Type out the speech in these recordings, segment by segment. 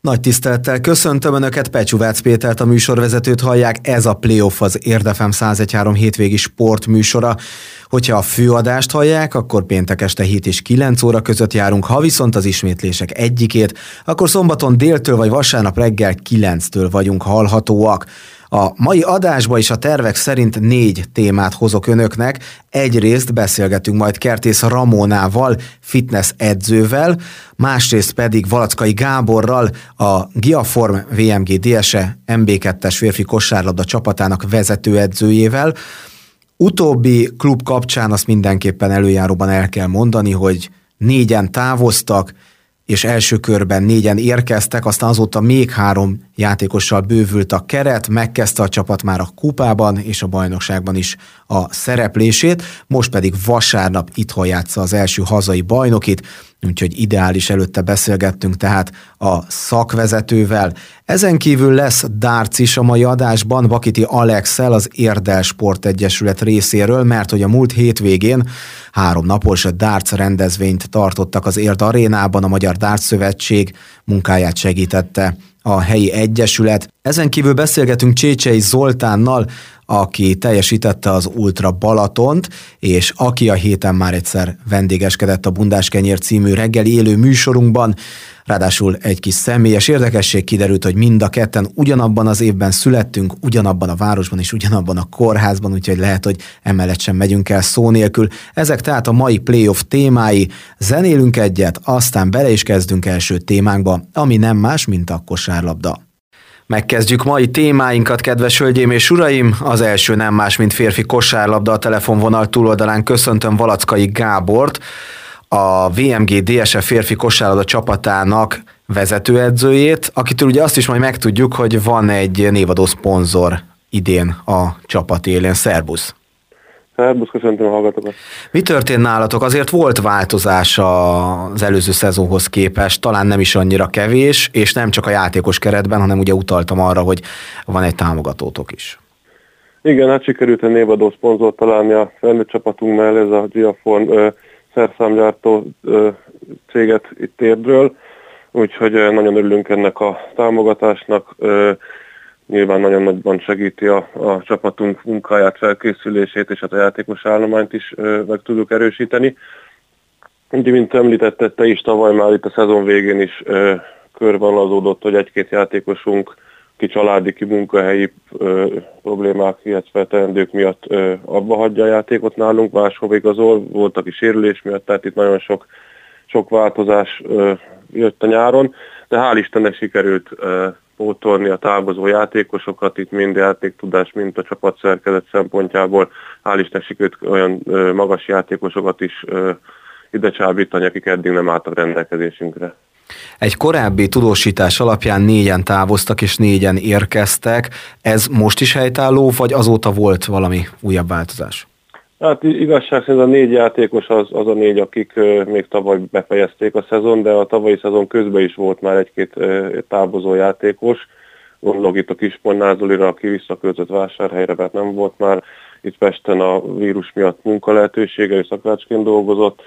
Nagy tisztelettel köszöntöm Önöket, Pecsúvác Pétert, a műsorvezetőt hallják. Ez a Playoff az Érdefem 1013 hétvégi sportműsora. Hogyha a főadást hallják, akkor péntek este 7 és 9 óra között járunk, ha viszont az ismétlések egyikét, akkor szombaton déltől vagy vasárnap reggel 9-től vagyunk hallhatóak. A mai adásba is a tervek szerint négy témát hozok önöknek. Egyrészt beszélgetünk majd Kertész Ramonával, fitness edzővel, másrészt pedig Valackai Gáborral, a Giaform VMG DSE MB2-es férfi kosárlabda csapatának vezetőedzőjével. Utóbbi klub kapcsán azt mindenképpen előjáróban el kell mondani, hogy négyen távoztak, és első körben négyen érkeztek, aztán azóta még három játékossal bővült a keret, megkezdte a csapat már a kupában és a bajnokságban is a szereplését, most pedig vasárnap itthon játsza az első hazai bajnokit, úgyhogy ideális előtte beszélgettünk tehát a szakvezetővel. Ezen kívül lesz Dárc is a mai adásban Bakiti Alexel az Érdel Sport Egyesület részéről, mert hogy a múlt hétvégén három napos Dárc rendezvényt tartottak az Érd arénában, a Magyar Dárc Szövetség munkáját segítette a helyi egyesület. Ezen kívül beszélgetünk Csécsei Zoltánnal, aki teljesítette az Ultra Balatont, és aki a héten már egyszer vendégeskedett a Bundás Kenyér című reggeli élő műsorunkban. Ráadásul egy kis személyes érdekesség kiderült, hogy mind a ketten ugyanabban az évben születtünk, ugyanabban a városban és ugyanabban a kórházban, úgyhogy lehet, hogy emellett sem megyünk el szó nélkül. Ezek tehát a mai playoff témái. Zenélünk egyet, aztán bele is kezdünk első témánkba, ami nem más, mint a kosárlabda. Megkezdjük mai témáinkat, kedves hölgyeim és uraim. Az első nem más, mint férfi kosárlabda a telefonvonal túloldalán. Köszöntöm Valackai Gábort, a VMG DSF férfi kosárlabda csapatának vezetőedzőjét, akitől ugye azt is majd megtudjuk, hogy van egy névadó szponzor idén a csapat élén. Szerbusz! Szerbusz, köszöntöm a hallgatókat. Mi történt nálatok? Azért volt változás az előző szezonhoz képest, talán nem is annyira kevés, és nem csak a játékos keretben, hanem ugye utaltam arra, hogy van egy támogatótok is. Igen, hát sikerült egy névadó szponzort találni a felnőtt csapatunknál, ez a Giaform szerszámgyártó céget itt érdről, úgyhogy nagyon örülünk ennek a támogatásnak. Nyilván nagyon nagyban segíti a, a csapatunk munkáját, felkészülését, és hát a játékos állományt is meg tudjuk erősíteni. Úgy, mint említette te is, tavaly már itt a szezon végén is körvonalazódott, hogy egy-két játékosunk ki családi, ki munkahelyi ö, problémák, illetve teendők miatt ö, abba hagyja a játékot nálunk, máshova igazol, volt, aki sérülés miatt, tehát itt nagyon sok, sok változás ö, jött a nyáron, de hál' Istennek sikerült ö, pótolni a távozó játékosokat, itt mind játéktudás, mind a csapatszerkezet szempontjából, hál' Isten sikerült olyan magas játékosokat is ö, ide csábítani, akik eddig nem álltak rendelkezésünkre. Egy korábbi tudósítás alapján négyen távoztak és négyen érkeztek. Ez most is helytálló, vagy azóta volt valami újabb változás? Hát igazság szerint a négy játékos az, az a négy, akik még tavaly befejezték a szezon, de a tavalyi szezon közben is volt már egy-két távozó játékos. Gondolok itt a Kisponnál Zolira, aki visszaköltött vásárhelyre, mert nem volt már itt Pesten a vírus miatt munka lehetősége, és szakácsként dolgozott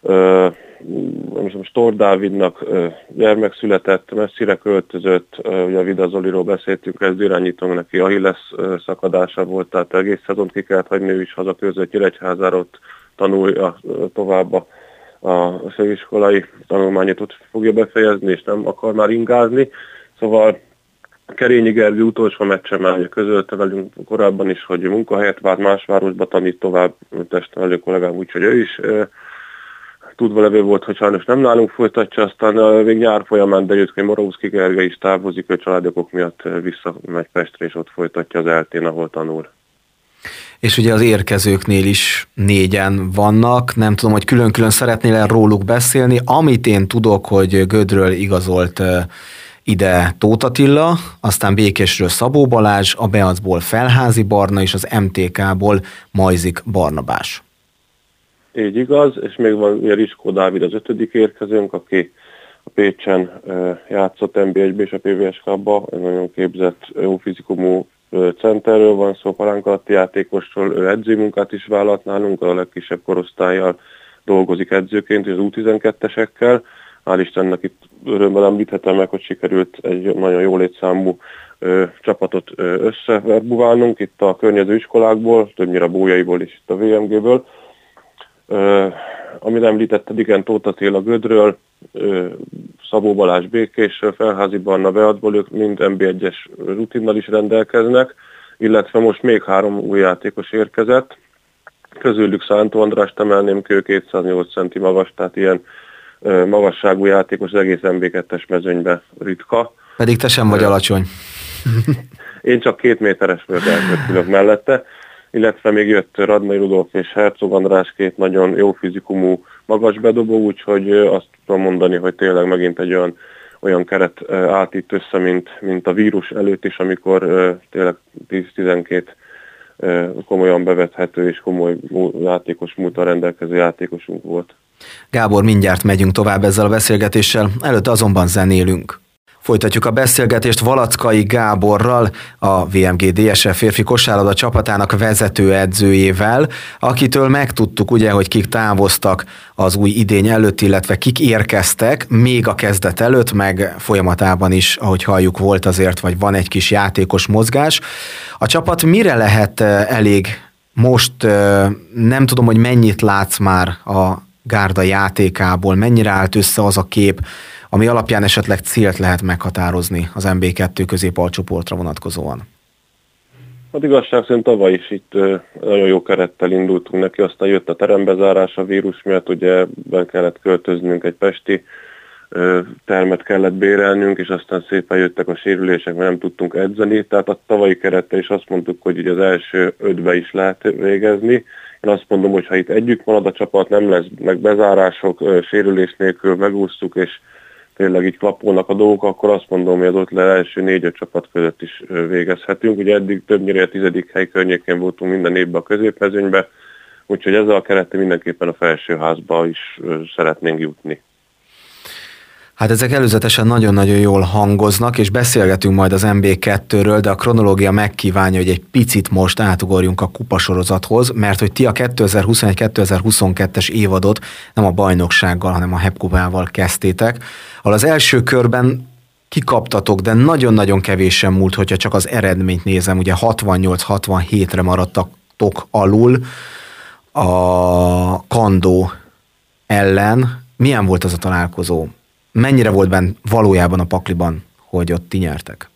most, most Tor Dávidnak gyermek született, messzire költözött, ugye a Vida Zoliról beszéltünk, ez irányítónk neki Achilles szakadása volt, tehát egész szezont ki kellett hagyni, ő is hazaközött Nyíregyházára, ott tanulja tovább a, a főiskolai tanulmányot ott fogja befejezni, és nem akar már ingázni. Szóval Kerényi Gergő utolsó meccse már közölte velünk korábban is, hogy munkahelyet vált más városba tanít tovább, testnevelő kollégám, úgyhogy ő is tudva levő volt, hogy sajnos nem nálunk folytatja, aztán még nyár folyamán derült, hogy Morovszki Gergely is távozik, hogy családokok miatt visszamegy Pestre, és ott folytatja az eltén, ahol tanul. És ugye az érkezőknél is négyen vannak, nem tudom, hogy külön-külön szeretnél el róluk beszélni. Amit én tudok, hogy Gödről igazolt ide Tóth Attila, aztán Békésről Szabó Balázs, a Beacból Felházi Barna és az MTK-ból Majzik Barnabás. Így igaz, és még van ugye Riskó Dávid az ötödik érkezőnk, aki a Pécsen játszott NB1-be és a PVSK-ba, egy nagyon képzett, jó fizikumú centerről van szó, palánkalatti játékosról, ő edzőmunkát is vállalt nálunk, a legkisebb korosztályjal dolgozik edzőként, és az U12-esekkel, hál' Istennek itt örömmel említhetem meg, hogy sikerült egy nagyon jó létszámú ö, csapatot összeverbuválnunk itt a környező iskolákból, többnyire a Bójaiból és itt a VMG-ből. Amit említetted, igen, Tóth Attila Gödről, Szabó Balázs Békésről, Felházi Barna Beadból, ők mind MB1-es rutinnal is rendelkeznek, illetve most még három új játékos érkezett, közülük Szántó Andrást emelném, ő 208 centi magas, tehát ilyen magasságú játékos az egész MB2-es mezőnybe ritka. Pedig te sem vagy alacsony. Én csak két méteres vagyok mellette, illetve még jött Radnai Rudolf és Herzog András két nagyon jó fizikumú magas bedobó, úgyhogy azt tudom mondani, hogy tényleg megint egy olyan, olyan keret állt itt össze, mint, mint a vírus előtt is, amikor tényleg 10-12 komolyan bevethető és komoly játékos múltal rendelkező játékosunk volt. Gábor, mindjárt megyünk tovább ezzel a beszélgetéssel, előtte azonban zenélünk. Folytatjuk a beszélgetést Valackai Gáborral, a VMG DSF férfi kosárlabda csapatának vezető edzőjével, akitől megtudtuk ugye, hogy kik távoztak az új idény előtt, illetve kik érkeztek még a kezdet előtt, meg folyamatában is, ahogy halljuk, volt azért, vagy van egy kis játékos mozgás. A csapat mire lehet eh, elég most, nem tudom, hogy mennyit látsz már a gárda játékából, mennyire állt össze az a kép, ami alapján esetleg célt lehet meghatározni az MB2 középalcsoportra vonatkozóan? Hát igazság szerint tavaly is itt nagyon jó kerettel indultunk neki, aztán jött a terembezárás a vírus miatt, ugye be kellett költöznünk egy pesti termet kellett bérelnünk, és aztán szépen jöttek a sérülések, mert nem tudtunk edzeni, tehát a tavalyi kerette is azt mondtuk, hogy ugye az első ötbe is lehet végezni. Én azt mondom, hogy ha itt együtt marad a csapat, nem lesz meg bezárások, sérülés nélkül megúsztuk, és tényleg így klapolnak a dolgok, akkor azt mondom, hogy az ott le első négy-öt csapat között is végezhetünk. Ugye eddig többnyire a tizedik hely környékén voltunk minden évben a középmezőnybe, úgyhogy ezzel a kerettel mindenképpen a felsőházba is szeretnénk jutni. Hát ezek előzetesen nagyon-nagyon jól hangoznak, és beszélgetünk majd az MB2-ről, de a kronológia megkívánja, hogy egy picit most átugorjunk a kupasorozathoz, mert hogy ti a 2021-2022-es évadot nem a bajnoksággal, hanem a Hepkubával kezdtétek, ahol az első körben kikaptatok, de nagyon-nagyon kevésen múlt, hogyha csak az eredményt nézem, ugye 68-67-re maradtatok alul a Kandó ellen. Milyen volt az a találkozó? Mennyire volt benne valójában a pakliban, hogy ott ti nyertek?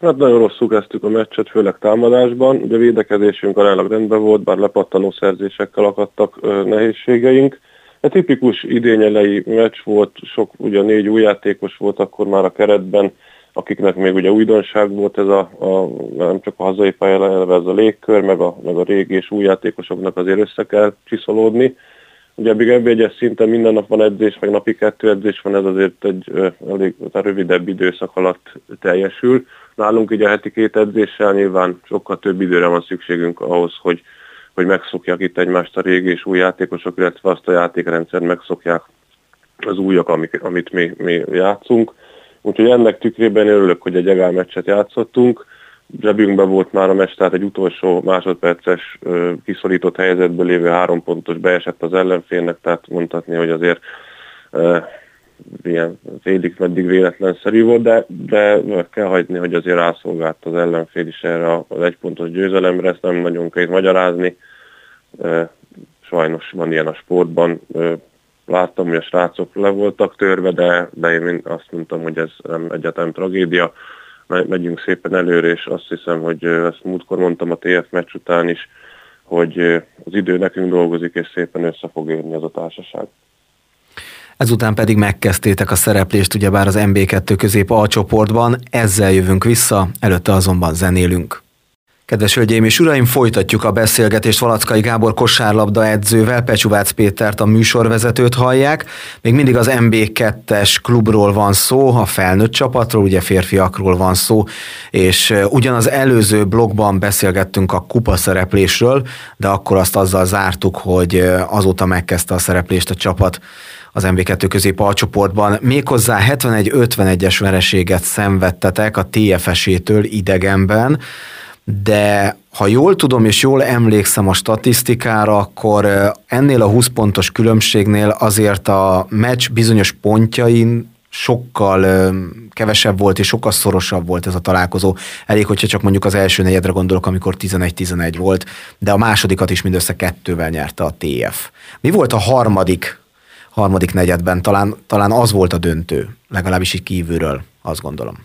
Hát nagyon rosszul kezdtük a meccset, főleg támadásban. Ugye a védekezésünk aránylag rendben volt, bár lepattanó szerzésekkel akadtak nehézségeink. Egy tipikus idényelei meccs volt, sok, ugye négy új játékos volt akkor már a keretben, akiknek még ugye újdonság volt ez a, a nem csak a hazai pályán, ez a légkör, meg a, meg a régi és új játékosoknak azért össze kell csiszolódni. Ugye a Big egyes szinten minden nap van edzés, vagy napi kettő edzés van, ez azért egy elég rövidebb időszak alatt teljesül. Nálunk ugye a heti két edzéssel nyilván sokkal több időre van szükségünk ahhoz, hogy, hogy megszokják itt egymást a régi és új játékosok, illetve azt a játékrendszert megszokják az újak, amik, amit mi, mi játszunk. Úgyhogy ennek tükrében örülök, hogy egy egál meccset játszottunk zsebünkben volt már a meccs, tehát egy utolsó másodperces kiszorított helyzetből lévő három pontos beesett az ellenfélnek, tehát mondhatni, hogy azért ilyen félig meddig véletlenszerű volt, de, de kell hagyni, hogy azért rászolgált az ellenfél is erre az egypontos győzelemre, ezt nem nagyon kell magyarázni. Sajnos van ilyen a sportban. Láttam, hogy a srácok le voltak törve, de, de én azt mondtam, hogy ez nem egyáltalán tragédia megyünk szépen előre, és azt hiszem, hogy ezt múltkor mondtam a TF meccs után is, hogy az idő nekünk dolgozik, és szépen össze fog érni az a társaság. Ezután pedig megkezdtétek a szereplést ugyebár az MB2 közép A csoportban, ezzel jövünk vissza, előtte azonban zenélünk. Kedves hölgyeim és uraim, folytatjuk a beszélgetést Valackai Gábor kosárlabda edzővel, Pecsuvác Pétert a műsorvezetőt hallják. Még mindig az MB2-es klubról van szó, a felnőtt csapatról, ugye férfiakról van szó, és ugyanaz előző blogban beszélgettünk a kupa szereplésről, de akkor azt azzal zártuk, hogy azóta megkezdte a szereplést a csapat az MB2 közép alcsoportban. Méghozzá 71-51-es vereséget szenvedtetek a TFS-étől idegenben, de ha jól tudom és jól emlékszem a statisztikára, akkor ennél a 20 pontos különbségnél azért a meccs bizonyos pontjain sokkal kevesebb volt és sokkal szorosabb volt ez a találkozó. Elég, hogyha csak mondjuk az első negyedre gondolok, amikor 11-11 volt, de a másodikat is mindössze kettővel nyerte a TF. Mi volt a harmadik, harmadik negyedben? Talán, talán az volt a döntő, legalábbis így kívülről, azt gondolom.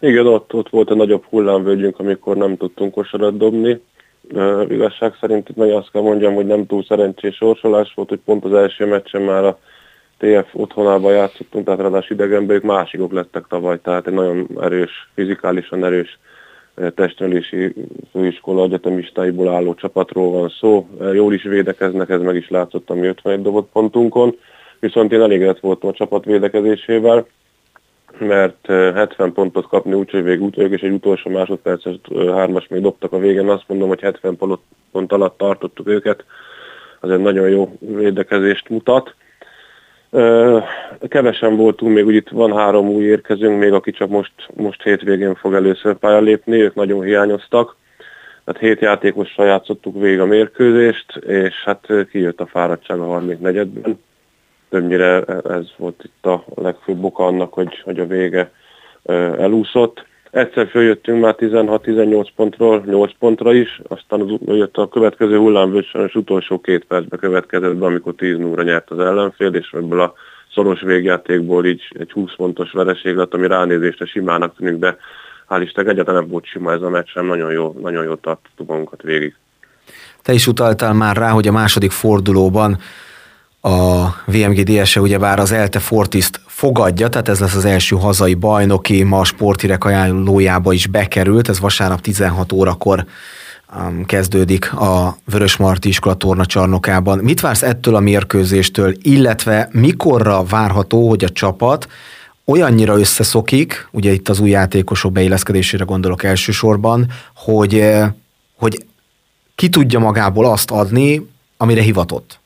Igen, ott, ott volt a nagyobb hullámvölgyünk, amikor nem tudtunk kosarat dobni. Uh, igazság szerint itt meg azt kell mondjam, hogy nem túl szerencsés sorsolás volt, hogy pont az első meccsen már a TF otthonában játszottunk, tehát ráadásul idegenben ők másikok lettek tavaly, tehát egy nagyon erős, fizikálisan erős testnevelési főiskola egyetemistáiból álló csapatról van szó. Jól is védekeznek, ez meg is látszott a mi 51 dobott pontunkon, viszont én elégedett voltam a csapat védekezésével, mert 70 pontot kapni úgyhogy végül ők is egy utolsó másodperces hármas még dobtak a végén, azt mondom, hogy 70 pont alatt tartottuk őket, az egy nagyon jó védekezést mutat. Kevesen voltunk, még úgy itt van három új érkezőnk, még aki csak most, most hétvégén fog először pálya lépni, ők nagyon hiányoztak. Tehát hét játékossal játszottuk végig a mérkőzést, és hát kijött a fáradtság a 34-ben. Többnyire ez volt itt a legfőbb oka annak, hogy, hogy a vége elúszott. Egyszer följöttünk már 16-18 pontról, 8 pontra is, aztán az, jött a következő hullámvölgy, és utolsó két percbe következett be, amikor 10 0 nyert az ellenfél, és ebből a szoros végjátékból így egy 20 pontos vereség lett, ami ránézésre simának tűnik, de hál' Isten egyáltalán nem volt sima ez a meccs, sem nagyon jó, nagyon jó tartottuk magunkat végig. Te is utaltál már rá, hogy a második fordulóban a VMG DS-e ugyebár az Elte Fortiszt fogadja, tehát ez lesz az első hazai bajnoki, ma a sportirek ajánlójába is bekerült, ez vasárnap 16 órakor um, kezdődik a Vörösmarty iskola tornacsarnokában. Mit vársz ettől a mérkőzéstől, illetve mikorra várható, hogy a csapat olyannyira összeszokik, ugye itt az új játékosok beilleszkedésére gondolok elsősorban, hogy, eh, hogy ki tudja magából azt adni, amire hivatott?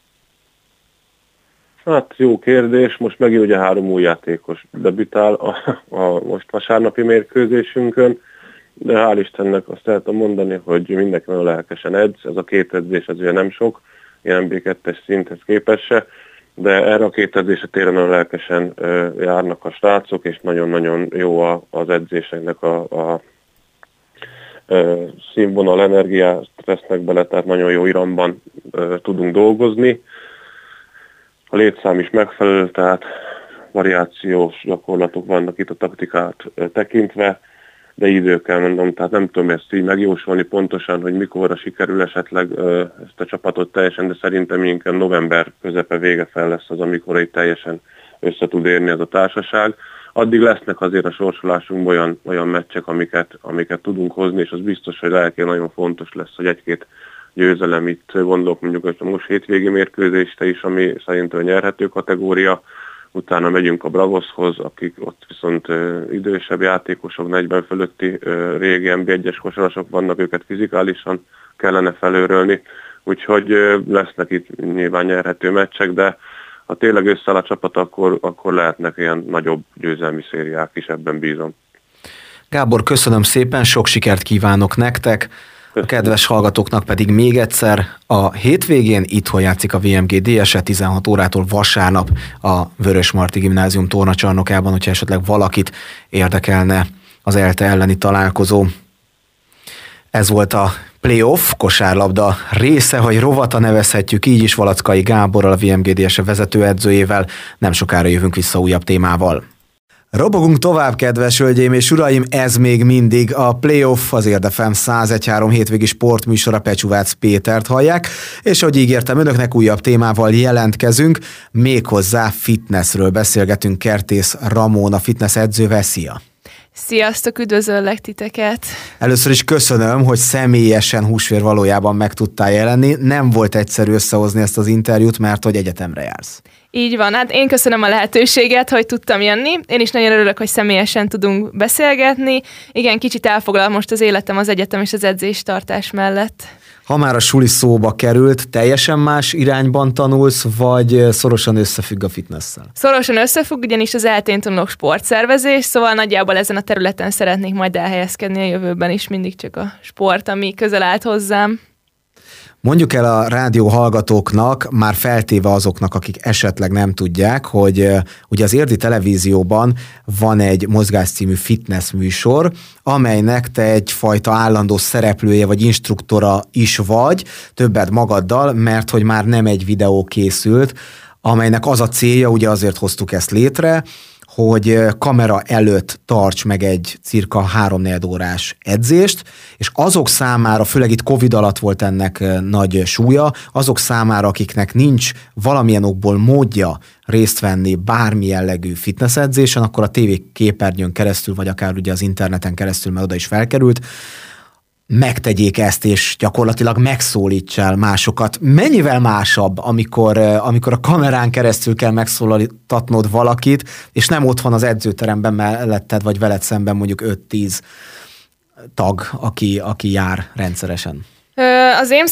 Hát jó kérdés, most megint ugye három új játékos debütál a, a most vasárnapi mérkőzésünkön, de hál' Istennek azt lehetem mondani, hogy mindenki nagyon lelkesen edz, ez a két edzés az ugye nem sok, ilyen MB2-es szinthez képest de erre a két edzésre tényleg nagyon lelkesen járnak a srácok, és nagyon-nagyon jó a, az edzéseknek a, a színvonal energiát vesznek bele, tehát nagyon jó iramban tudunk dolgozni a létszám is megfelelő, tehát variációs gyakorlatok vannak itt a taktikát tekintve, de idő kell mondom, tehát nem tudom ezt így megjósolni pontosan, hogy mikorra sikerül esetleg ezt a csapatot teljesen, de szerintem inkább november közepe vége fel lesz az, amikor itt teljesen össze tud érni ez a társaság. Addig lesznek azért a sorsolásunkban olyan, olyan meccsek, amiket, amiket tudunk hozni, és az biztos, hogy lelkén nagyon fontos lesz, hogy egy-két győzelem. Itt gondolok mondjuk a most hétvégi mérkőzésre is, ami szerintem nyerhető kategória. Utána megyünk a Bravoshoz, akik ott viszont idősebb játékosok, 40 fölötti régi NB1-es kosarasok vannak, őket fizikálisan kellene felőrölni. Úgyhogy lesznek itt nyilván nyerhető meccsek, de ha tényleg összeáll a csapat, akkor, akkor lehetnek ilyen nagyobb győzelmi szériák is, ebben bízom. Gábor, köszönöm szépen, sok sikert kívánok nektek. A kedves hallgatóknak pedig még egyszer a hétvégén itthon játszik a VMG DSE 16 órától vasárnap a Vörösmarty Gimnázium tornacsarnokában, hogyha esetleg valakit érdekelne az ELTE elleni találkozó. Ez volt a playoff kosárlabda része, hogy rovata nevezhetjük így is Valackai Gáborral, a VMG DSE vezetőedzőjével. Nem sokára jövünk vissza újabb témával. Robogunk tovább, kedves hölgyeim és uraim, ez még mindig a Playoff, az Érdefem 101-3 hétvégi sportműsora Pecsúvác Pétert hallják, és ahogy ígértem önöknek, újabb témával jelentkezünk, méghozzá fitnessről beszélgetünk Kertész Ramón, a fitness edzővel. Szia! Sziasztok, üdvözöllek titeket! Először is köszönöm, hogy személyesen húsvér valójában meg tudtál jelenni. Nem volt egyszerű összehozni ezt az interjút, mert hogy egyetemre jársz. Így van, hát én köszönöm a lehetőséget, hogy tudtam jönni. Én is nagyon örülök, hogy személyesen tudunk beszélgetni. Igen, kicsit elfoglal most az életem az egyetem és az edzés tartás mellett. Ha már a suli szóba került, teljesen más irányban tanulsz, vagy szorosan összefügg a fitnesszel? Szorosan összefügg, ugyanis az eltén tanulok sportszervezés, szóval nagyjából ezen a területen szeretnék majd elhelyezkedni a jövőben is, mindig csak a sport, ami közel állt hozzám. Mondjuk el a rádió hallgatóknak, már feltéve azoknak, akik esetleg nem tudják, hogy ugye az érdi televízióban van egy mozgás című fitness műsor, amelynek te egyfajta állandó szereplője vagy instruktora is vagy, többet magaddal, mert hogy már nem egy videó készült, amelynek az a célja, ugye azért hoztuk ezt létre, hogy kamera előtt tarts meg egy cirka három órás edzést, és azok számára, főleg itt Covid alatt volt ennek nagy súlya, azok számára, akiknek nincs valamilyen okból módja részt venni bármi jellegű fitness edzésen, akkor a TV képernyőn keresztül, vagy akár ugye az interneten keresztül, mert oda is felkerült, megtegyék ezt, és gyakorlatilag megszólítsál másokat. Mennyivel másabb, amikor, amikor a kamerán keresztül kell megszólaltatnod valakit, és nem ott van az edzőteremben melletted, vagy veled szemben mondjuk 5-10 tag, aki, aki jár rendszeresen? Az én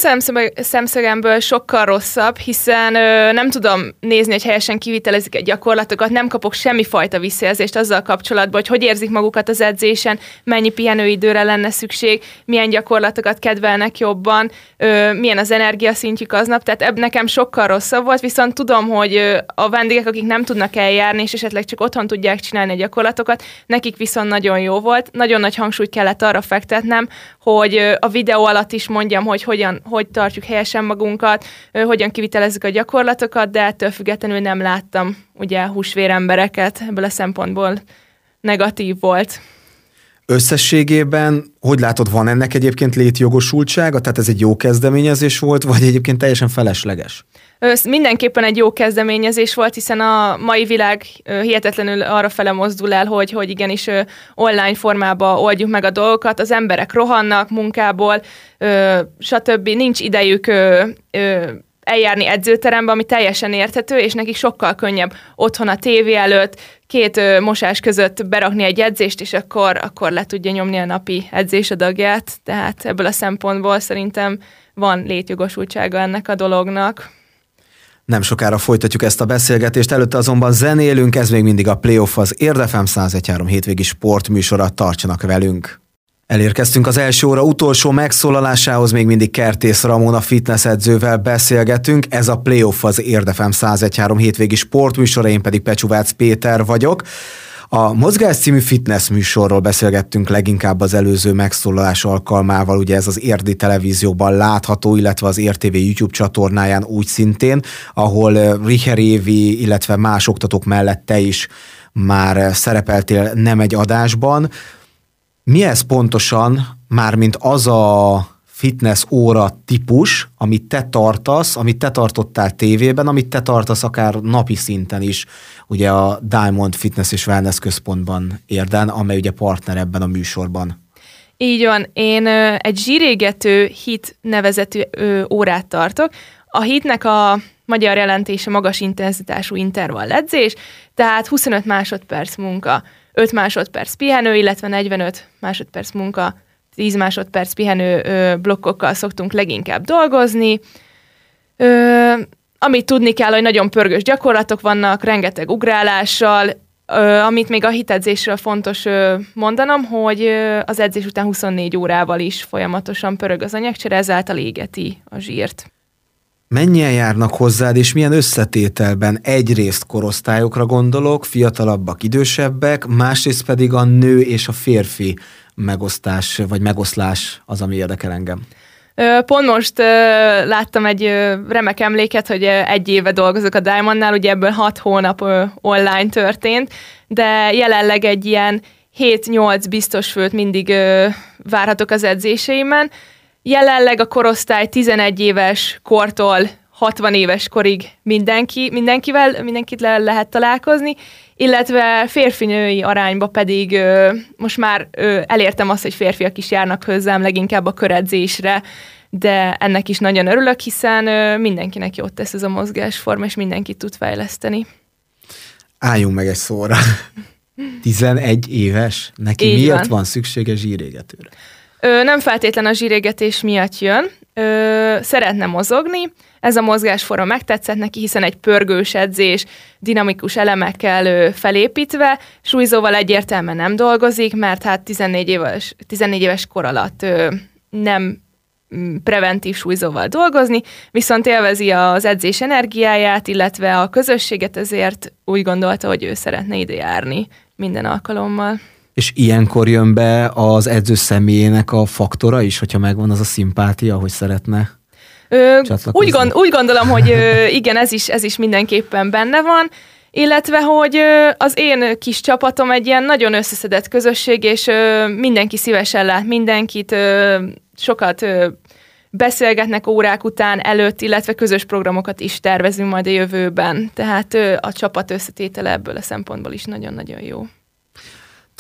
szemszögemből sokkal rosszabb, hiszen nem tudom nézni, hogy helyesen kivitelezik egy gyakorlatokat, nem kapok semmifajta visszajelzést azzal kapcsolatban, hogy hogy érzik magukat az edzésen, mennyi pihenőidőre lenne szükség, milyen gyakorlatokat kedvelnek jobban, milyen az energiaszintjük aznap, tehát ebb nekem sokkal rosszabb volt, viszont tudom, hogy a vendégek, akik nem tudnak eljárni, és esetleg csak otthon tudják csinálni a gyakorlatokat, nekik viszont nagyon jó volt. Nagyon nagy hangsúlyt kellett arra fektetnem, hogy a videó alatt is mondjam, mondjam, hogy hogyan, hogy tartjuk helyesen magunkat, hogyan kivitelezzük a gyakorlatokat, de ettől függetlenül nem láttam ugye húsvérembereket, ebből a szempontból negatív volt. Összességében, hogy látod, van ennek egyébként létjogosultsága? Tehát ez egy jó kezdeményezés volt, vagy egyébként teljesen felesleges? Ez mindenképpen egy jó kezdeményezés volt, hiszen a mai világ hihetetlenül arra fele mozdul el, hogy, hogy igenis online formába oldjuk meg a dolgokat. Az emberek rohannak munkából, stb. Nincs idejük eljárni edzőterembe, ami teljesen érthető, és nekik sokkal könnyebb otthon a tévé előtt, két mosás között berakni egy edzést, és akkor, akkor le tudja nyomni a napi edzésadagját. Tehát ebből a szempontból szerintem van létjogosultsága ennek a dolognak. Nem sokára folytatjuk ezt a beszélgetést, előtte azonban zenélünk, ez még mindig a Playoff az Érdefem 113 hétvégi sportműsora, tartsanak velünk! Elérkeztünk az első óra utolsó megszólalásához, még mindig Kertész Ramona fitness edzővel beszélgetünk. Ez a Playoff az Érdefem 113 hétvégi sportműsora, én pedig Pecsuvác Péter vagyok. A Mozgás című fitness műsorról beszélgettünk leginkább az előző megszólalás alkalmával, ugye ez az Érdi televízióban látható, illetve az RTV YouTube csatornáján úgy szintén, ahol Richer Évi, illetve más oktatók mellett te is már szerepeltél nem egy adásban. Mi ez pontosan, mármint az a fitness óra típus, amit te tartasz, amit te tartottál tévében, amit te tartasz akár napi szinten is, ugye a Diamond Fitness és Wellness központban érden, amely ugye partner ebben a műsorban. Így van, én ö, egy zsírégető hit nevezetű ö, órát tartok. A hitnek a magyar jelentése magas intenzitású intervall tehát 25 másodperc munka, 5 másodperc pihenő, illetve 45 másodperc munka 10 másodperc pihenő ö, blokkokkal szoktunk leginkább dolgozni. Ö, amit tudni kell, hogy nagyon pörgős gyakorlatok vannak, rengeteg ugrálással, ö, amit még a hitedzésről fontos ö, mondanom, hogy ö, az edzés után 24 órával is folyamatosan pörög az anyagcsere, ezáltal égeti a zsírt. Mennyien járnak hozzád, és milyen összetételben? Egyrészt korosztályokra gondolok, fiatalabbak, idősebbek, másrészt pedig a nő és a férfi megosztás, vagy megoszlás az, ami érdekel engem. Pont most láttam egy remek emléket, hogy egy éve dolgozok a Diamondnál, ugye ebből hat hónap online történt, de jelenleg egy ilyen 7-8 biztos főt mindig várhatok az edzéseimen. Jelenleg a korosztály 11 éves kortól 60 éves korig mindenki, mindenkivel, mindenkit le lehet találkozni, illetve férfinői arányba pedig ö, most már ö, elértem azt, hogy férfiak is járnak hozzám leginkább a köredzésre, de ennek is nagyon örülök, hiszen ö, mindenkinek jót tesz ez a mozgásforma, és mindenkit tud fejleszteni. Álljunk meg egy szóra. 11 éves? Neki Így miért van, van szüksége zsírégetőre? Ö, nem feltétlen a zsírégetés miatt jön. ö, szeretne mozogni, ez a mozgásforma megtetszett neki, hiszen egy pörgős edzés, dinamikus elemekkel ö, felépítve, súlyzóval egyértelműen nem dolgozik, mert hát 14 éves, 14 éves kor alatt ö, nem mm, preventív súlyzóval dolgozni, viszont élvezi az edzés energiáját, illetve a közösséget, ezért úgy gondolta, hogy ő szeretne ide járni minden alkalommal. És ilyenkor jön be az edző személyének a faktora is, hogyha megvan az a szimpátia, hogy szeretne Ö, úgy, gond, úgy gondolom, hogy ö, igen, ez is, ez is mindenképpen benne van, illetve, hogy ö, az én kis csapatom egy ilyen nagyon összeszedett közösség, és ö, mindenki szívesen lát mindenkit, ö, sokat ö, beszélgetnek órák után előtt, illetve közös programokat is tervezünk majd a jövőben. Tehát ö, a csapat összetétele ebből a szempontból is nagyon-nagyon jó.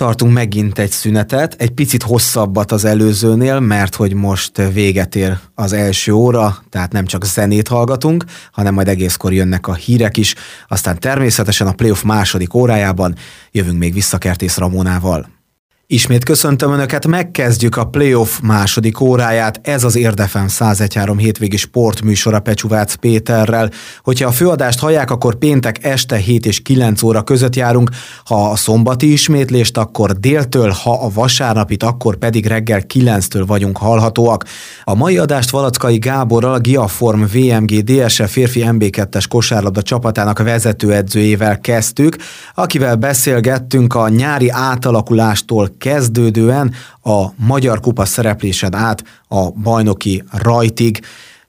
Tartunk megint egy szünetet, egy picit hosszabbat az előzőnél, mert hogy most véget ér az első óra, tehát nem csak zenét hallgatunk, hanem majd egészkor jönnek a hírek is, aztán természetesen a playoff második órájában jövünk még vissza Kertész Ramonával. Ismét köszöntöm Önöket, megkezdjük a playoff második óráját. Ez az Érdefem 1013 hétvégi sportműsora Pecsuvác Péterrel. Hogyha a főadást hallják, akkor péntek este 7 és 9 óra között járunk. Ha a szombati ismétlést, akkor déltől, ha a vasárnapit, akkor pedig reggel 9-től vagyunk hallhatóak. A mai adást Valackai Gáborral, a Giaform VMG DSF férfi MB2-es kosárlabda csapatának vezetőedzőjével kezdtük, akivel beszélgettünk a nyári átalakulástól kezdődően a Magyar Kupa szereplésen át a bajnoki rajtig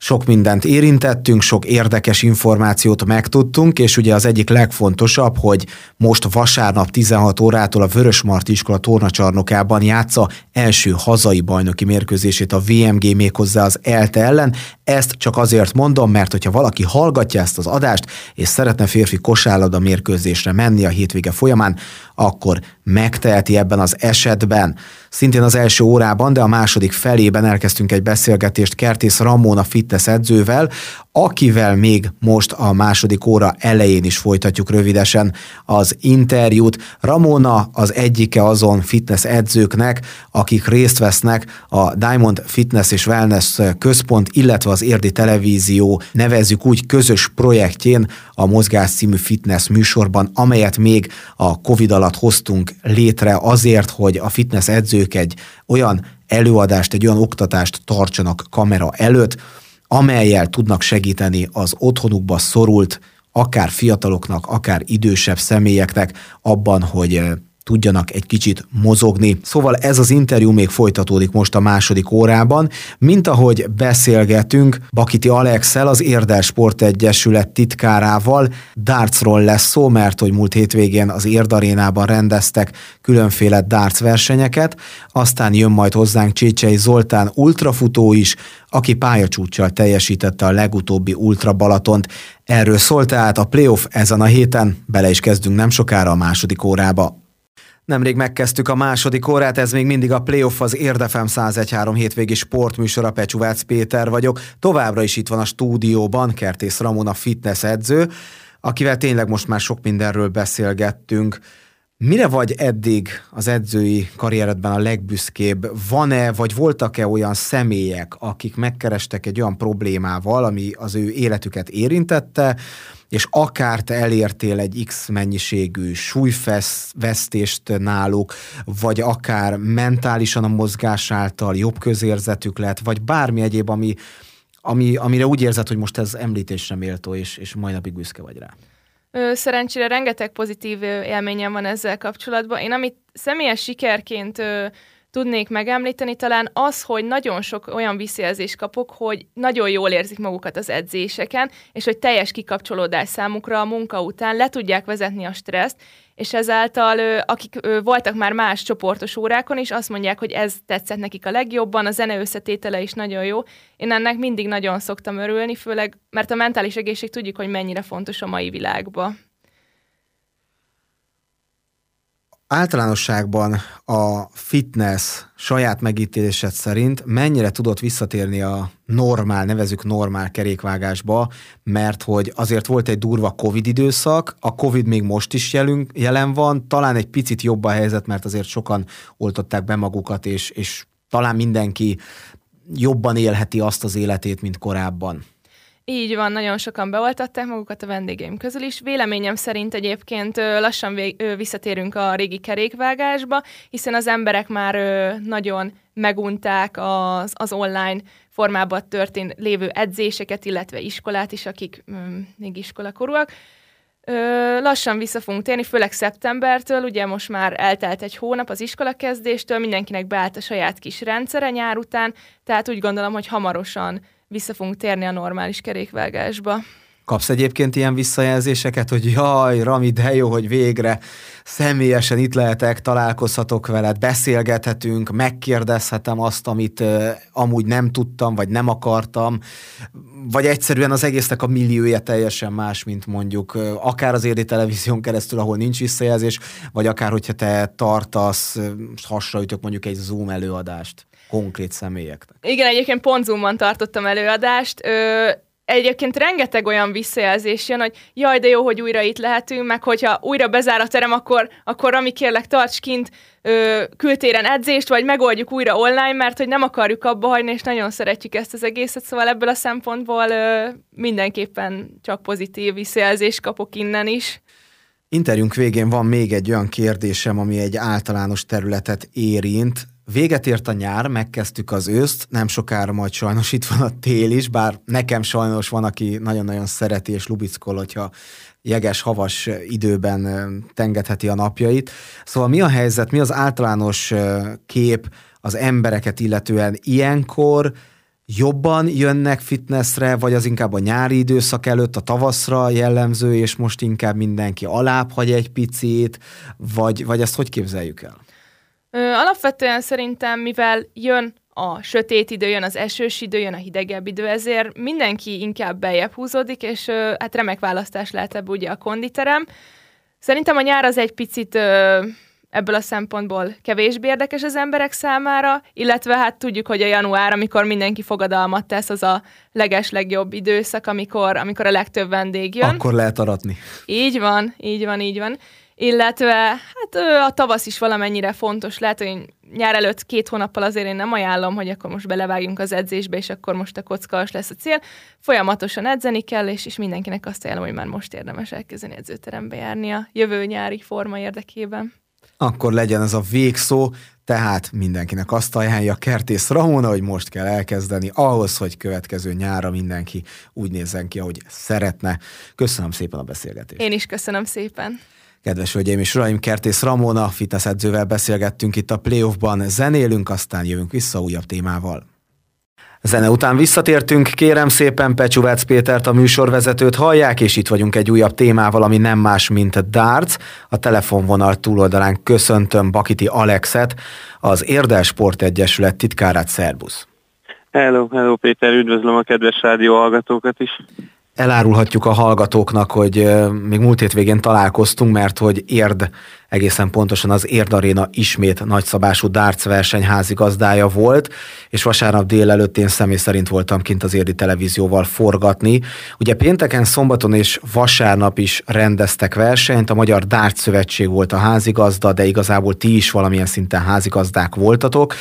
sok mindent érintettünk, sok érdekes információt megtudtunk, és ugye az egyik legfontosabb, hogy most vasárnap 16 órától a Vörösmarty iskola tornacsarnokában játsza első hazai bajnoki mérkőzését a VMG méghozzá az ELTE ellen. Ezt csak azért mondom, mert hogyha valaki hallgatja ezt az adást, és szeretne férfi kosárlabda mérkőzésre menni a hétvége folyamán, akkor megteheti ebben az esetben. Szintén az első órában, de a második felében elkezdtünk egy beszélgetést Kertész Ramona fitness edzővel, akivel még most a második óra elején is folytatjuk rövidesen az interjút. Ramona az egyike azon fitness edzőknek, akik részt vesznek a Diamond Fitness és Wellness Központ, illetve az Érdi Televízió nevezzük úgy közös projektjén a Mozgás című fitness műsorban, amelyet még a Covid alatt hoztunk létre azért, hogy a fitness edzők egy olyan előadást, egy olyan oktatást tartsanak kamera előtt, amelyel tudnak segíteni az otthonukba szorult, akár fiataloknak, akár idősebb személyeknek abban, hogy tudjanak egy kicsit mozogni. Szóval ez az interjú még folytatódik most a második órában, mint ahogy beszélgetünk Bakiti Alexel, az Érdel Sport Egyesület titkárával. Dartsról lesz szó, mert hogy múlt hétvégén az Érd arénában rendeztek különféle darts versenyeket, aztán jön majd hozzánk Csécsei Zoltán ultrafutó is, aki pályacsúccsal teljesítette a legutóbbi Ultra Balatont. Erről szólt tehát a playoff ezen a héten, bele is kezdünk nem sokára a második órába. Nemrég megkezdtük a második órát, ez még mindig a Playoff az Érdefem 1013 hétvégi sportműsora, Pecsuvác Péter vagyok. Továbbra is itt van a stúdióban Kertész Ramona fitness edző, akivel tényleg most már sok mindenről beszélgettünk. Mire vagy eddig az edzői karrieredben a legbüszkébb? Van-e, vagy voltak-e olyan személyek, akik megkerestek egy olyan problémával, ami az ő életüket érintette, és akár te elértél egy X mennyiségű súlyvesztést náluk, vagy akár mentálisan a mozgás által jobb közérzetük lett, vagy bármi egyéb, ami, ami, amire úgy érzed, hogy most ez említésre méltó, és, és mai napig büszke vagy rá. Szerencsére rengeteg pozitív élményem van ezzel kapcsolatban. Én amit személyes sikerként tudnék megemlíteni, talán az, hogy nagyon sok olyan visszajelzést kapok, hogy nagyon jól érzik magukat az edzéseken, és hogy teljes kikapcsolódás számukra a munka után le tudják vezetni a stresszt, és ezáltal akik voltak már más csoportos órákon is, azt mondják, hogy ez tetszett nekik a legjobban, a zene összetétele is nagyon jó. Én ennek mindig nagyon szoktam örülni, főleg, mert a mentális egészség tudjuk, hogy mennyire fontos a mai világban. Általánosságban a fitness saját megítélésed szerint mennyire tudott visszatérni a normál, nevezük normál kerékvágásba, mert hogy azért volt egy durva Covid időszak, a Covid még most is jelünk, jelen van, talán egy picit jobb a helyzet, mert azért sokan oltották be magukat, és, és talán mindenki jobban élheti azt az életét, mint korábban. Így van, nagyon sokan beoltatták magukat a vendégeim közül is. Véleményem szerint egyébként lassan visszatérünk a régi kerékvágásba, hiszen az emberek már nagyon megunták az, az online formában történt lévő edzéseket, illetve iskolát is, akik még iskolakorúak. Lassan vissza fogunk térni, főleg szeptembertől, ugye most már eltelt egy hónap az iskolakezdéstől, mindenkinek beállt a saját kis rendszere nyár után, tehát úgy gondolom, hogy hamarosan vissza fogunk térni a normális kerékvágásba. Kapsz egyébként ilyen visszajelzéseket, hogy jaj, Rami, de jó, hogy végre személyesen itt lehetek, találkozhatok veled, beszélgethetünk, megkérdezhetem azt, amit uh, amúgy nem tudtam, vagy nem akartam, vagy egyszerűen az egésznek a milliója teljesen más, mint mondjuk uh, akár az érdi televízión keresztül, ahol nincs visszajelzés, vagy akár, hogyha te tartasz, uh, hasraütök mondjuk egy Zoom előadást konkrét személyeknek. Igen, egyébként pont Zoom-on tartottam előadást. Ö, egyébként rengeteg olyan visszajelzés jön, hogy jaj, de jó, hogy újra itt lehetünk, meg hogyha újra bezár a terem, akkor, akkor ami kérlek, tarts kint ö, kültéren edzést, vagy megoldjuk újra online, mert hogy nem akarjuk abba hagyni, és nagyon szeretjük ezt az egészet, szóval ebből a szempontból ö, mindenképpen csak pozitív visszajelzést kapok innen is. Interjúnk végén van még egy olyan kérdésem, ami egy általános területet érint. Véget ért a nyár, megkezdtük az őszt, nem sokára majd sajnos itt van a tél is, bár nekem sajnos van, aki nagyon-nagyon szereti és lubickol, hogyha jeges, havas időben tengetheti a napjait. Szóval mi a helyzet, mi az általános kép az embereket illetően ilyenkor, jobban jönnek fitnessre, vagy az inkább a nyári időszak előtt, a tavaszra jellemző, és most inkább mindenki alább hagy egy picit, vagy, vagy ezt hogy képzeljük el? Alapvetően szerintem, mivel jön a sötét idő, jön az esős idő, jön a hidegebb idő, ezért mindenki inkább bejebb húzódik, és hát remek választás lehet ebből ugye a konditerem. Szerintem a nyár az egy picit ebből a szempontból kevésbé érdekes az emberek számára, illetve hát tudjuk, hogy a január, amikor mindenki fogadalmat tesz, az a leges legjobb időszak, amikor, amikor a legtöbb vendég jön. Akkor lehet aratni. Így van, így van, így van illetve hát a tavasz is valamennyire fontos. Lehet, hogy nyár előtt két hónappal azért én nem ajánlom, hogy akkor most belevágjunk az edzésbe, és akkor most a kockas lesz a cél. Folyamatosan edzeni kell, és, és mindenkinek azt ajánlom, hogy már most érdemes elkezdeni edzőterembe járni a jövő nyári forma érdekében. Akkor legyen ez a végszó, tehát mindenkinek azt ajánlja Kertész Ramona, hogy most kell elkezdeni ahhoz, hogy következő nyára mindenki úgy nézzen ki, ahogy szeretne. Köszönöm szépen a beszélgetést. Én is köszönöm szépen. Kedves hölgyeim és uraim, Kertész Ramona fitness edzővel beszélgettünk itt a playoffban, zenélünk, aztán jövünk vissza újabb témával. Zene után visszatértünk, kérem szépen Pecsuvec Pétert, a műsorvezetőt hallják, és itt vagyunk egy újabb témával, ami nem más, mint darts. A telefonvonal túloldalán köszöntöm Bakiti Alexet, az Érdel Sport Egyesület titkárát, szervusz! Hello, hello Péter, üdvözlöm a kedves rádió hallgatókat is! Elárulhatjuk a hallgatóknak, hogy még múlt hétvégén találkoztunk, mert hogy Érd, egészen pontosan az Érd Aréna ismét nagyszabású darts verseny házigazdája volt, és vasárnap délelőtt én személy szerint voltam kint az Érdi televízióval forgatni. Ugye pénteken, szombaton és vasárnap is rendeztek versenyt, a Magyar Darts Szövetség volt a házigazda, de igazából ti is valamilyen szinten házigazdák voltatok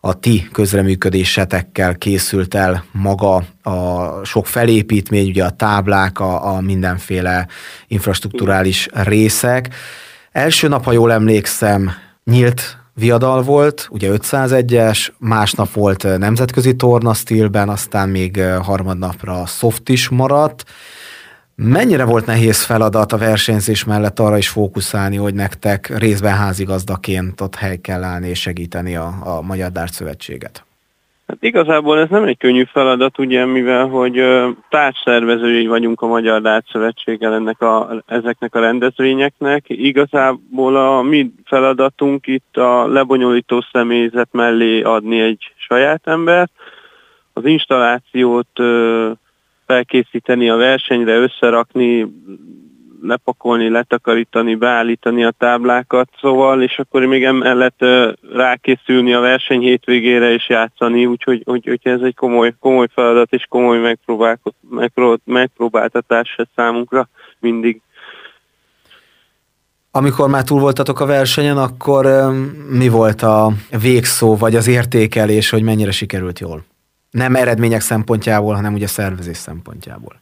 a ti közreműködésetekkel készült el maga a sok felépítmény, ugye a táblák, a, a mindenféle infrastruktúrális részek. Első nap, ha jól emlékszem, nyílt viadal volt, ugye 501-es, másnap volt nemzetközi torna stílben, aztán még harmadnapra soft is maradt, Mennyire volt nehéz feladat a versenyzés mellett arra is fókuszálni, hogy nektek részben házigazdaként ott hely kell állni és segíteni a, a Magyar Dárt Szövetséget? Hát igazából ez nem egy könnyű feladat, ugye, mivel hogy társszervezői vagyunk a Magyar Dárt Szövetséggel ennek a, ezeknek a rendezvényeknek. Igazából a mi feladatunk itt a lebonyolító személyzet mellé adni egy saját embert, az installációt felkészíteni a versenyre, összerakni, lepakolni, letakarítani, beállítani a táblákat, szóval, és akkor még emellett rákészülni a verseny hétvégére és játszani, úgyhogy hogy, hogy ez egy komoly, komoly feladat és komoly megpróbál, megpróbáltatás számunkra mindig. Amikor már túl voltatok a versenyen, akkor mi volt a végszó, vagy az értékelés, hogy mennyire sikerült jól? Nem eredmények szempontjából, hanem ugye szervezés szempontjából.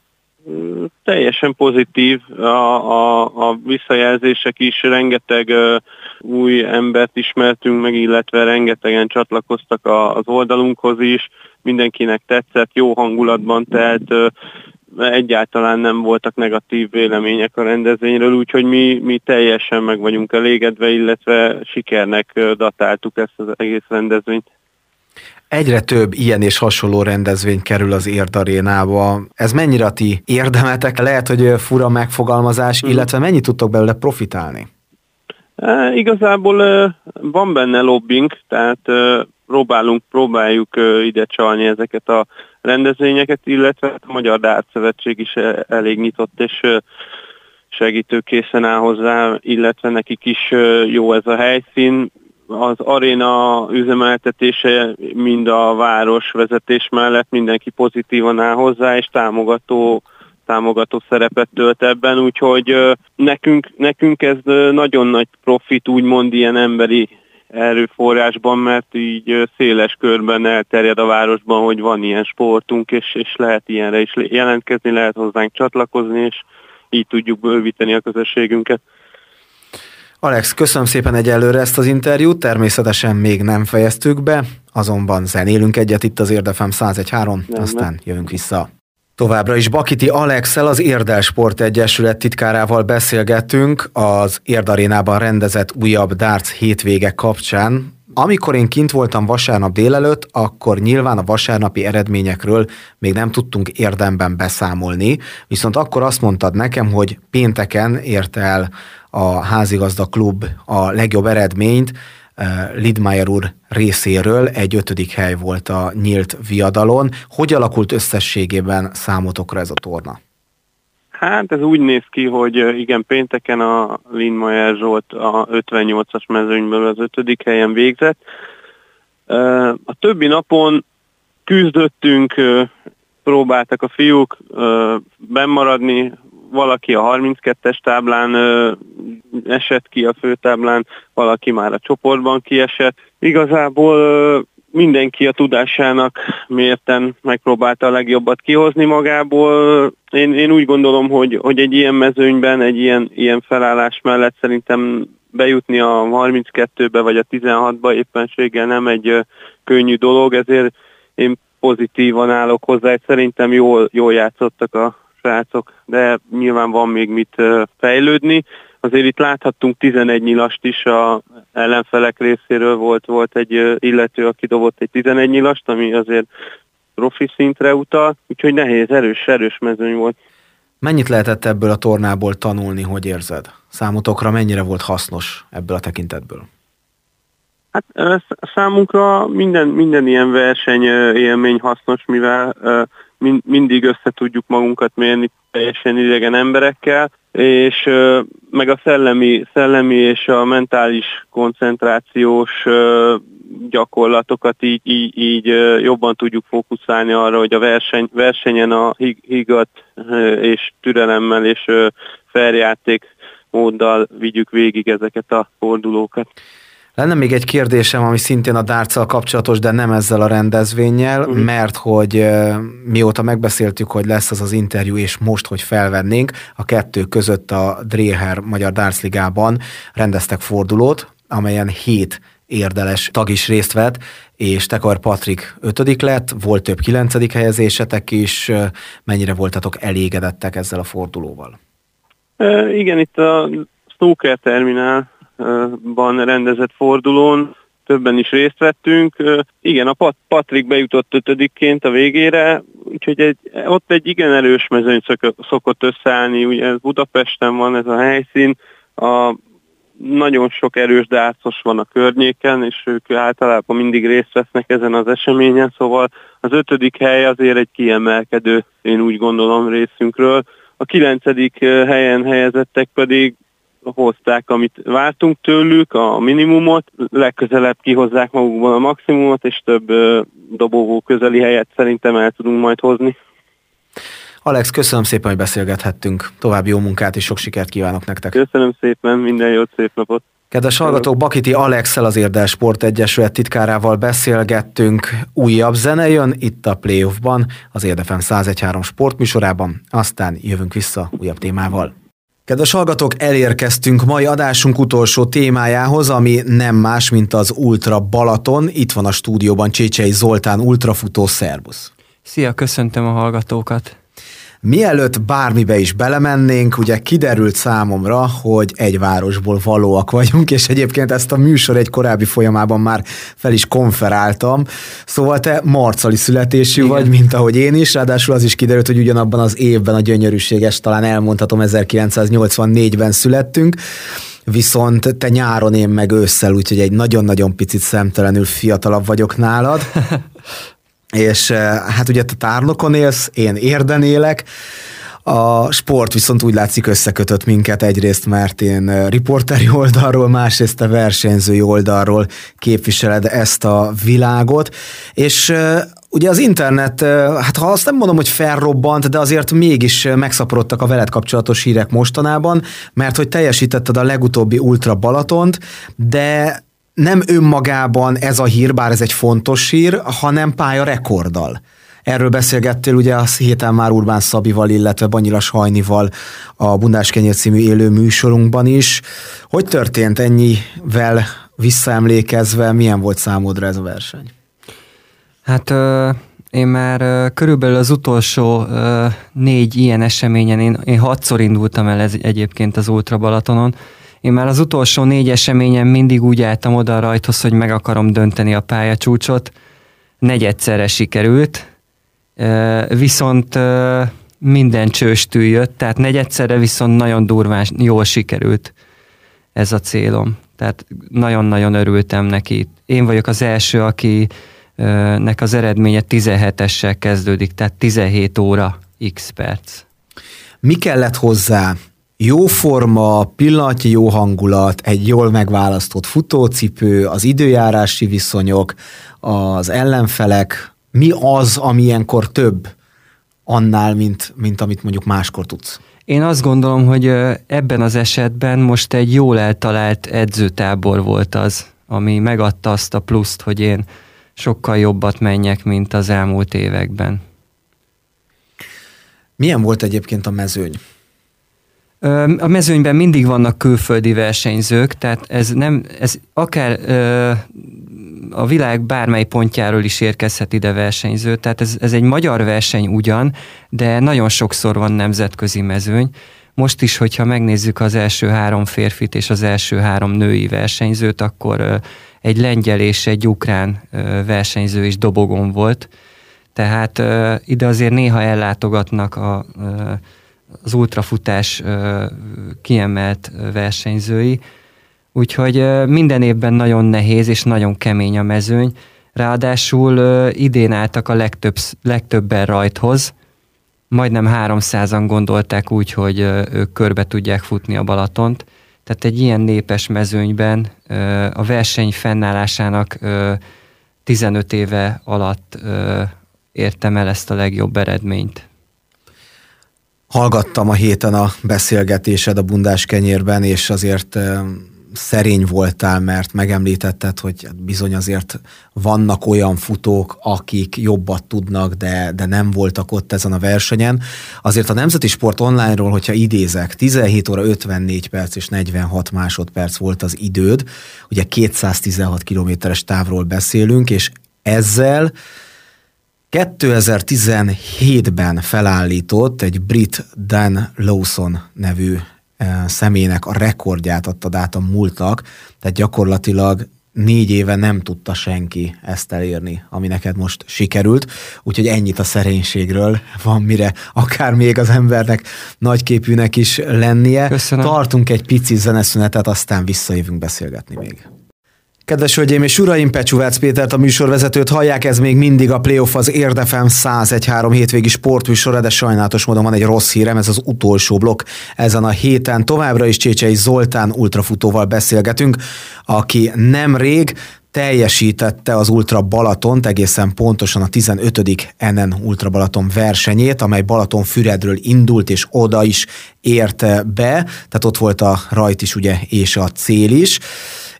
Teljesen pozitív a, a, a visszajelzések is, rengeteg uh, új embert ismertünk meg, illetve rengetegen csatlakoztak a, az oldalunkhoz is, mindenkinek tetszett, jó hangulatban telt, egyáltalán nem voltak negatív vélemények a rendezvényről, úgyhogy mi, mi teljesen meg vagyunk elégedve, illetve sikernek datáltuk ezt az egész rendezvényt. Egyre több ilyen és hasonló rendezvény kerül az Érd arénába. Ez mennyire a ti érdemetek? Lehet, hogy fura megfogalmazás, hmm. illetve mennyit tudtok belőle profitálni? E, igazából e, van benne lobbing, tehát e, próbálunk, próbáljuk ide csalni ezeket a rendezvényeket, illetve a Magyar Dártszövetség is e, elég nyitott és segítőkészen áll hozzá, illetve nekik is jó ez a helyszín az aréna üzemeltetése mind a város vezetés mellett mindenki pozitívan áll hozzá, és támogató támogató szerepet tölt ebben, úgyhogy nekünk, nekünk ez nagyon nagy profit, úgymond ilyen emberi erőforrásban, mert így széles körben elterjed a városban, hogy van ilyen sportunk, és, és lehet ilyenre is jelentkezni, lehet hozzánk csatlakozni, és így tudjuk bővíteni a közösségünket. Alex, köszönöm szépen egyelőre ezt az interjút, természetesen még nem fejeztük be, azonban zenélünk egyet itt az Érdefem 101.3, aztán jövünk vissza. Továbbra is Bakiti Alexel, az Érdel Sport Egyesület titkárával beszélgettünk az Érdarénában rendezett újabb darts hétvége kapcsán. Amikor én kint voltam vasárnap délelőtt, akkor nyilván a vasárnapi eredményekről még nem tudtunk érdemben beszámolni, viszont akkor azt mondtad nekem, hogy pénteken ért el a házigazda klub a legjobb eredményt, eh, Lidmaier úr részéről egy ötödik hely volt a nyílt viadalon. Hogy alakult összességében számotokra ez a torna? Hát ez úgy néz ki, hogy eh, igen, pénteken a Lindmaier Zsolt a 58-as mezőnyből az ötödik helyen végzett. Eh, a többi napon küzdöttünk, próbáltak a fiúk bemaradni, valaki a 32-es táblán ö, esett ki a főtáblán, valaki már a csoportban kiesett. Igazából ö, mindenki a tudásának mérten megpróbálta a legjobbat kihozni magából. Én, én úgy gondolom, hogy, hogy egy ilyen mezőnyben, egy ilyen, ilyen felállás mellett szerintem bejutni a 32-be vagy a 16-ba éppenséggel nem egy könnyű dolog, ezért én pozitívan állok hozzá, szerintem jól, jól játszottak a srácok, de nyilván van még mit fejlődni. Azért itt láthattunk 11 nyilast is a ellenfelek részéről volt, volt egy illető, aki dobott egy 11 nyilast, ami azért profi szintre utal, úgyhogy nehéz, erős, erős mezőny volt. Mennyit lehetett ebből a tornából tanulni, hogy érzed? Számotokra mennyire volt hasznos ebből a tekintetből? Hát számunkra minden, minden ilyen verseny élmény hasznos, mivel mind, mindig össze tudjuk magunkat mérni teljesen idegen emberekkel, és meg a szellemi, szellemi és a mentális koncentrációs gyakorlatokat így, így, így jobban tudjuk fókuszálni arra, hogy a verseny, versenyen a higat és türelemmel és feljáték móddal vigyük végig ezeket a fordulókat. Lenne még egy kérdésem, ami szintén a dárccal kapcsolatos, de nem ezzel a rendezvényel, uh-huh. mert hogy mióta megbeszéltük, hogy lesz az az interjú, és most, hogy felvennénk, a kettő között a Dréher Magyar Dárcligában rendeztek fordulót, amelyen hét érdeles tag is részt vett, és Tekar Patrik ötödik lett, volt több kilencedik helyezésetek is, mennyire voltatok elégedettek ezzel a fordulóval? E, igen, itt a Snooker Terminál ban rendezett fordulón, többen is részt vettünk. Igen, a Pat- Patrik bejutott ötödikként a végére, úgyhogy egy, ott egy igen erős mezőny szokott összeállni, ugye ez Budapesten van ez a helyszín, a nagyon sok erős dárcos van a környéken, és ők általában mindig részt vesznek ezen az eseményen, szóval az ötödik hely azért egy kiemelkedő, én úgy gondolom részünkről. A kilencedik helyen helyezettek pedig hozták, amit vártunk tőlük, a minimumot, legközelebb kihozzák magukban a maximumot, és több dobogó közeli helyet szerintem el tudunk majd hozni. Alex, köszönöm szépen, hogy beszélgethettünk. További jó munkát és sok sikert kívánok nektek. Köszönöm szépen, minden jót, szép napot. Kedves hallgatók, Bakiti Alexel az Érdel Sport Egyesület titkárával beszélgettünk. Újabb zene jön itt a playoffban, az Érdefem 101.3 sportműsorában, aztán jövünk vissza újabb témával. Kedves hallgatók, elérkeztünk mai adásunk utolsó témájához, ami nem más, mint az Ultra Balaton. Itt van a stúdióban Csécsei Zoltán, ultrafutó, szervusz! Szia, köszöntöm a hallgatókat! Mielőtt bármibe is belemennénk, ugye kiderült számomra, hogy egy városból valóak vagyunk, és egyébként ezt a műsor egy korábbi folyamában már fel is konferáltam. Szóval te marcali születésű Igen. vagy, mint ahogy én is, ráadásul az is kiderült, hogy ugyanabban az évben a gyönyörűséges, talán elmondhatom, 1984-ben születtünk viszont te nyáron, én meg ősszel, úgyhogy egy nagyon-nagyon picit szemtelenül fiatalabb vagyok nálad. és eh, hát ugye te tárnokon élsz, én érden élek, a sport viszont úgy látszik összekötött minket. Egyrészt, mert én eh, riporteri oldalról, másrészt a versenyzői oldalról képviseled ezt a világot, és eh, Ugye az internet, hát ha azt nem mondom, hogy felrobbant, de azért mégis megszaporodtak a veled kapcsolatos hírek mostanában, mert hogy teljesítetted a legutóbbi Ultra Balatont, de nem önmagában ez a hír, bár ez egy fontos hír, hanem pálya rekorddal. Erről beszélgettél ugye a héten már Urbán Szabival, illetve Banyilas Hajnival a Bundás Kenyér című élő műsorunkban is. Hogy történt ennyivel visszaemlékezve, milyen volt számodra ez a verseny? Hát én már körülbelül az utolsó négy ilyen eseményen, én, én hatszor indultam el ez, egyébként az Ultra Balatonon, én már az utolsó négy eseményen mindig úgy álltam oda a rajthoz, hogy meg akarom dönteni a pályacsúcsot. Negyedszerre sikerült, viszont minden csőstű jött, tehát negyedszerre viszont nagyon durván jól sikerült ez a célom. Tehát nagyon-nagyon örültem neki. Én vagyok az első, aki nek az eredménye 17-essel kezdődik, tehát 17 óra x perc. Mi kellett hozzá jó forma, pillanatnyi jó hangulat, egy jól megválasztott futócipő, az időjárási viszonyok, az ellenfelek, mi az, ami ilyenkor több annál, mint, mint amit mondjuk máskor tudsz? Én azt gondolom, hogy ebben az esetben most egy jól eltalált edzőtábor volt az, ami megadta azt a pluszt, hogy én sokkal jobbat menjek, mint az elmúlt években. Milyen volt egyébként a mezőny? A mezőnyben mindig vannak külföldi versenyzők, tehát ez nem, ez akár a világ bármely pontjáról is érkezhet ide versenyző, tehát ez, ez egy magyar verseny ugyan, de nagyon sokszor van nemzetközi mezőny. Most is, hogyha megnézzük az első három férfit és az első három női versenyzőt, akkor egy lengyel és egy ukrán versenyző is dobogon volt. Tehát ide azért néha ellátogatnak a az ultrafutás kiemelt versenyzői, úgyhogy minden évben nagyon nehéz és nagyon kemény a mezőny. Ráadásul idén álltak a legtöbb, legtöbben rajthoz, majdnem 300-an gondolták úgy, hogy ők körbe tudják futni a Balatont. Tehát egy ilyen népes mezőnyben a verseny fennállásának 15 éve alatt értem el ezt a legjobb eredményt. Hallgattam a héten a beszélgetésed a bundás kenyérben, és azért szerény voltál, mert megemlítetted, hogy bizony azért vannak olyan futók, akik jobbat tudnak, de, de nem voltak ott ezen a versenyen. Azért a Nemzeti Sport Online-ról, hogyha idézek, 17 óra 54 perc és 46 másodperc volt az időd, ugye 216 kilométeres távról beszélünk, és ezzel 2017-ben felállított egy brit Dan Lawson nevű eh, személynek a rekordját adtad át a múltnak, tehát gyakorlatilag négy éve nem tudta senki ezt elérni, ami neked most sikerült, úgyhogy ennyit a szerénységről van mire akár még az embernek nagyképűnek is lennie. Köszönöm. Tartunk egy pici zeneszünetet, aztán visszajövünk beszélgetni még. Kedves hölgyeim és uraim, Pecsúvác Pétert a műsorvezetőt hallják, ez még mindig a Playoff az Érdefem 101-3 hétvégi sportműsora, de sajnálatos módon van egy rossz hírem, ez az utolsó blokk ezen a héten. Továbbra is Csécsei Zoltán ultrafutóval beszélgetünk, aki nemrég teljesítette az Ultra Balatont, egészen pontosan a 15. NN Ultra Balaton versenyét, amely Balaton Füredről indult, és oda is érte be, tehát ott volt a rajt is ugye, és a cél is,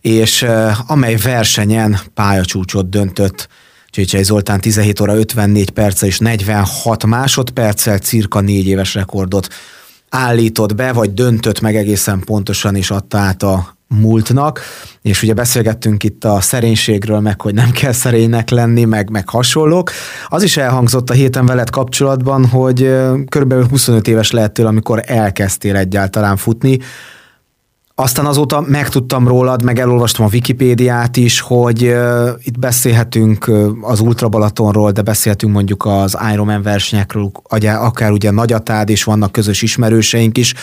és amely versenyen pályacsúcsot döntött Csécsei Zoltán 17 óra 54 perce és 46 másodperccel cirka négy éves rekordot állított be, vagy döntött meg egészen pontosan, és adta át a múltnak, és ugye beszélgettünk itt a szerénységről, meg hogy nem kell szerénynek lenni, meg, meg hasonlók. Az is elhangzott a héten veled kapcsolatban, hogy körülbelül 25 éves lehettél, amikor elkezdtél egyáltalán futni. Aztán azóta megtudtam rólad, meg elolvastam a Wikipédiát is, hogy itt beszélhetünk az Ultra Balatonról, de beszélhetünk mondjuk az Ironman versenyekről, akár ugye Nagyatád, és vannak közös ismerőseink is.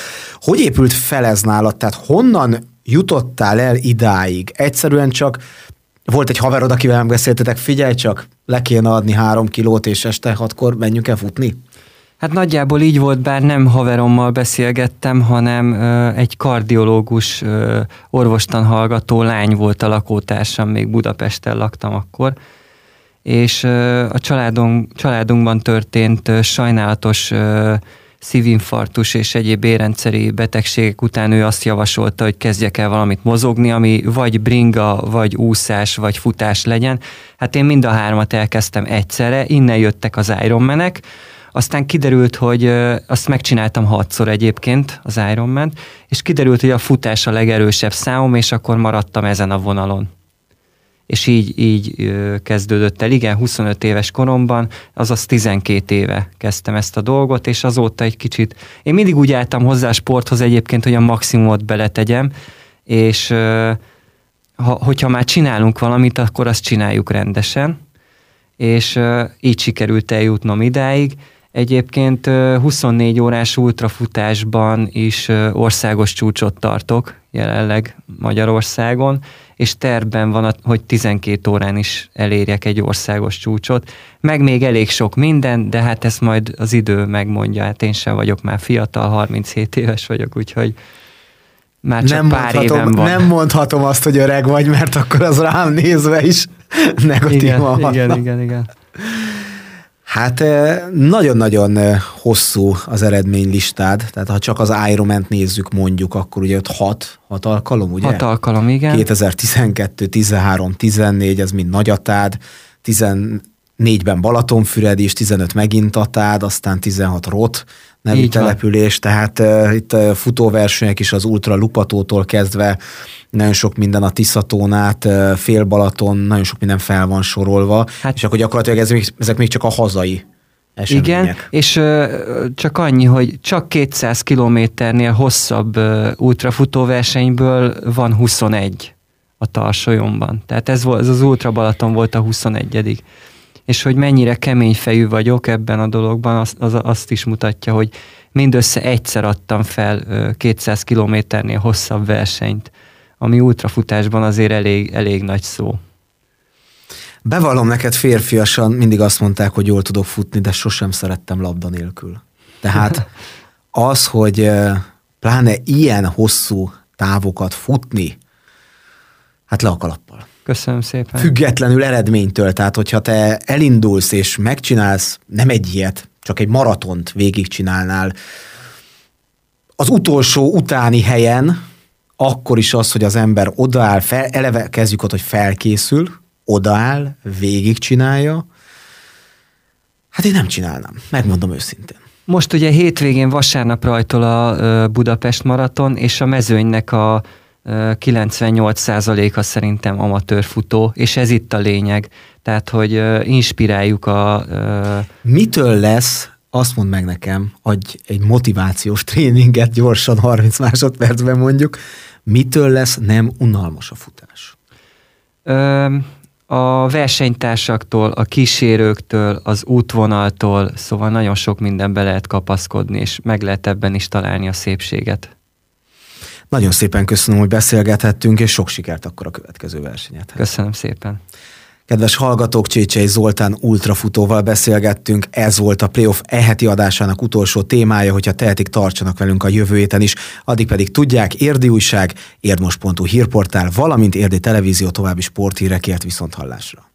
Hogy épült fel ez nálad? Tehát honnan jutottál el idáig? Egyszerűen csak volt egy haverod, akivel nem beszéltetek, figyelj csak, le kéne adni három kilót, és este hatkor menjünk el futni? Hát nagyjából így volt, bár nem haverommal beszélgettem, hanem ö, egy kardiológus, ö, orvostan hallgató lány volt a lakótársam, még Budapesten laktam akkor, és ö, a családunk, családunkban történt ö, sajnálatos ö, szívinfarktus és egyéb érrendszeri betegségek után ő azt javasolta, hogy kezdjek el valamit mozogni, ami vagy bringa, vagy úszás, vagy futás legyen. Hát én mind a hármat elkezdtem egyszerre, innen jöttek az Ironmanek, aztán kiderült, hogy azt megcsináltam hatszor egyébként, az Ironman, és kiderült, hogy a futás a legerősebb számom, és akkor maradtam ezen a vonalon. És így, így kezdődött el. Igen, 25 éves koromban, azaz 12 éve kezdtem ezt a dolgot, és azóta egy kicsit, én mindig úgy álltam hozzá a sporthoz egyébként, hogy a maximumot beletegyem, és ha, hogyha már csinálunk valamit, akkor azt csináljuk rendesen, és így sikerült eljutnom idáig, Egyébként 24 órás ultrafutásban is országos csúcsot tartok jelenleg Magyarországon, és tervben van, hogy 12 órán is elérjek egy országos csúcsot. Meg még elég sok minden, de hát ezt majd az idő megmondja. Hát én sem vagyok már fiatal, 37 éves vagyok, úgyhogy már csak nem pár éven van. Nem mondhatom azt, hogy öreg vagy, mert akkor az rám nézve is negatívan igen, igen, igen, igen. Hát nagyon-nagyon hosszú az eredménylistád, tehát ha csak az Ironman nézzük mondjuk, akkor ugye ott hat, hat alkalom, ugye? Hat alkalom, igen. 2012, 13, 14, ez mind nagyatád, 14-ben Balatonfüred is, 15 megint atád, aztán 16 rot nevű Így település, van. tehát uh, itt uh, futóversenyek is az Ultra Lupatótól kezdve nagyon sok minden a Tiszatónát, fél Balaton, nagyon sok minden fel van sorolva, hát, és akkor gyakorlatilag ez, ezek még csak a hazai események. Igen, és uh, csak annyi, hogy csak 200 kilométernél hosszabb uh, ultrafutóversenyből van 21 a Tarsolyomban. Tehát ez, volt, ez az Ultra Balaton volt a 21 és hogy mennyire kemény fejű vagyok ebben a dologban, az, az, azt is mutatja, hogy mindössze egyszer adtam fel 200 kilométernél hosszabb versenyt ami ultrafutásban azért elég, elég nagy szó. Bevallom neked férfiasan, mindig azt mondták, hogy jól tudok futni, de sosem szerettem labda nélkül. Tehát az, hogy pláne ilyen hosszú távokat futni, hát le a. Köszönöm szépen. Függetlenül eredménytől, tehát hogyha te elindulsz és megcsinálsz nem egy ilyet, csak egy maratont végigcsinálnál, az utolsó utáni helyen, akkor is az, hogy az ember odaáll, fel, eleve kezdjük ott, hogy felkészül, odaáll, végigcsinálja, hát én nem csinálnám, megmondom őszintén. Most ugye hétvégén vasárnap rajtol a Budapest maraton, és a mezőnynek a 98%-a szerintem amatőr futó, és ez itt a lényeg. Tehát, hogy inspiráljuk a... Mitől lesz azt mondd meg nekem, adj egy motivációs tréninget gyorsan, 30 másodpercben mondjuk, mitől lesz nem unalmas a futás? A versenytársaktól, a kísérőktől, az útvonaltól, szóval nagyon sok mindenbe lehet kapaszkodni, és meg lehet ebben is találni a szépséget. Nagyon szépen köszönöm, hogy beszélgethettünk, és sok sikert akkor a következő versenyet. Köszönöm szépen. Kedves hallgatók, Csécsei Zoltán ultrafutóval beszélgettünk, ez volt a Playoff eheti adásának utolsó témája, hogyha tehetik, tartsanak velünk a jövő héten is, addig pedig tudják, Érdi Újság, érdmos.hu hírportál, valamint Érdi Televízió további sporthírekért viszont hallásra.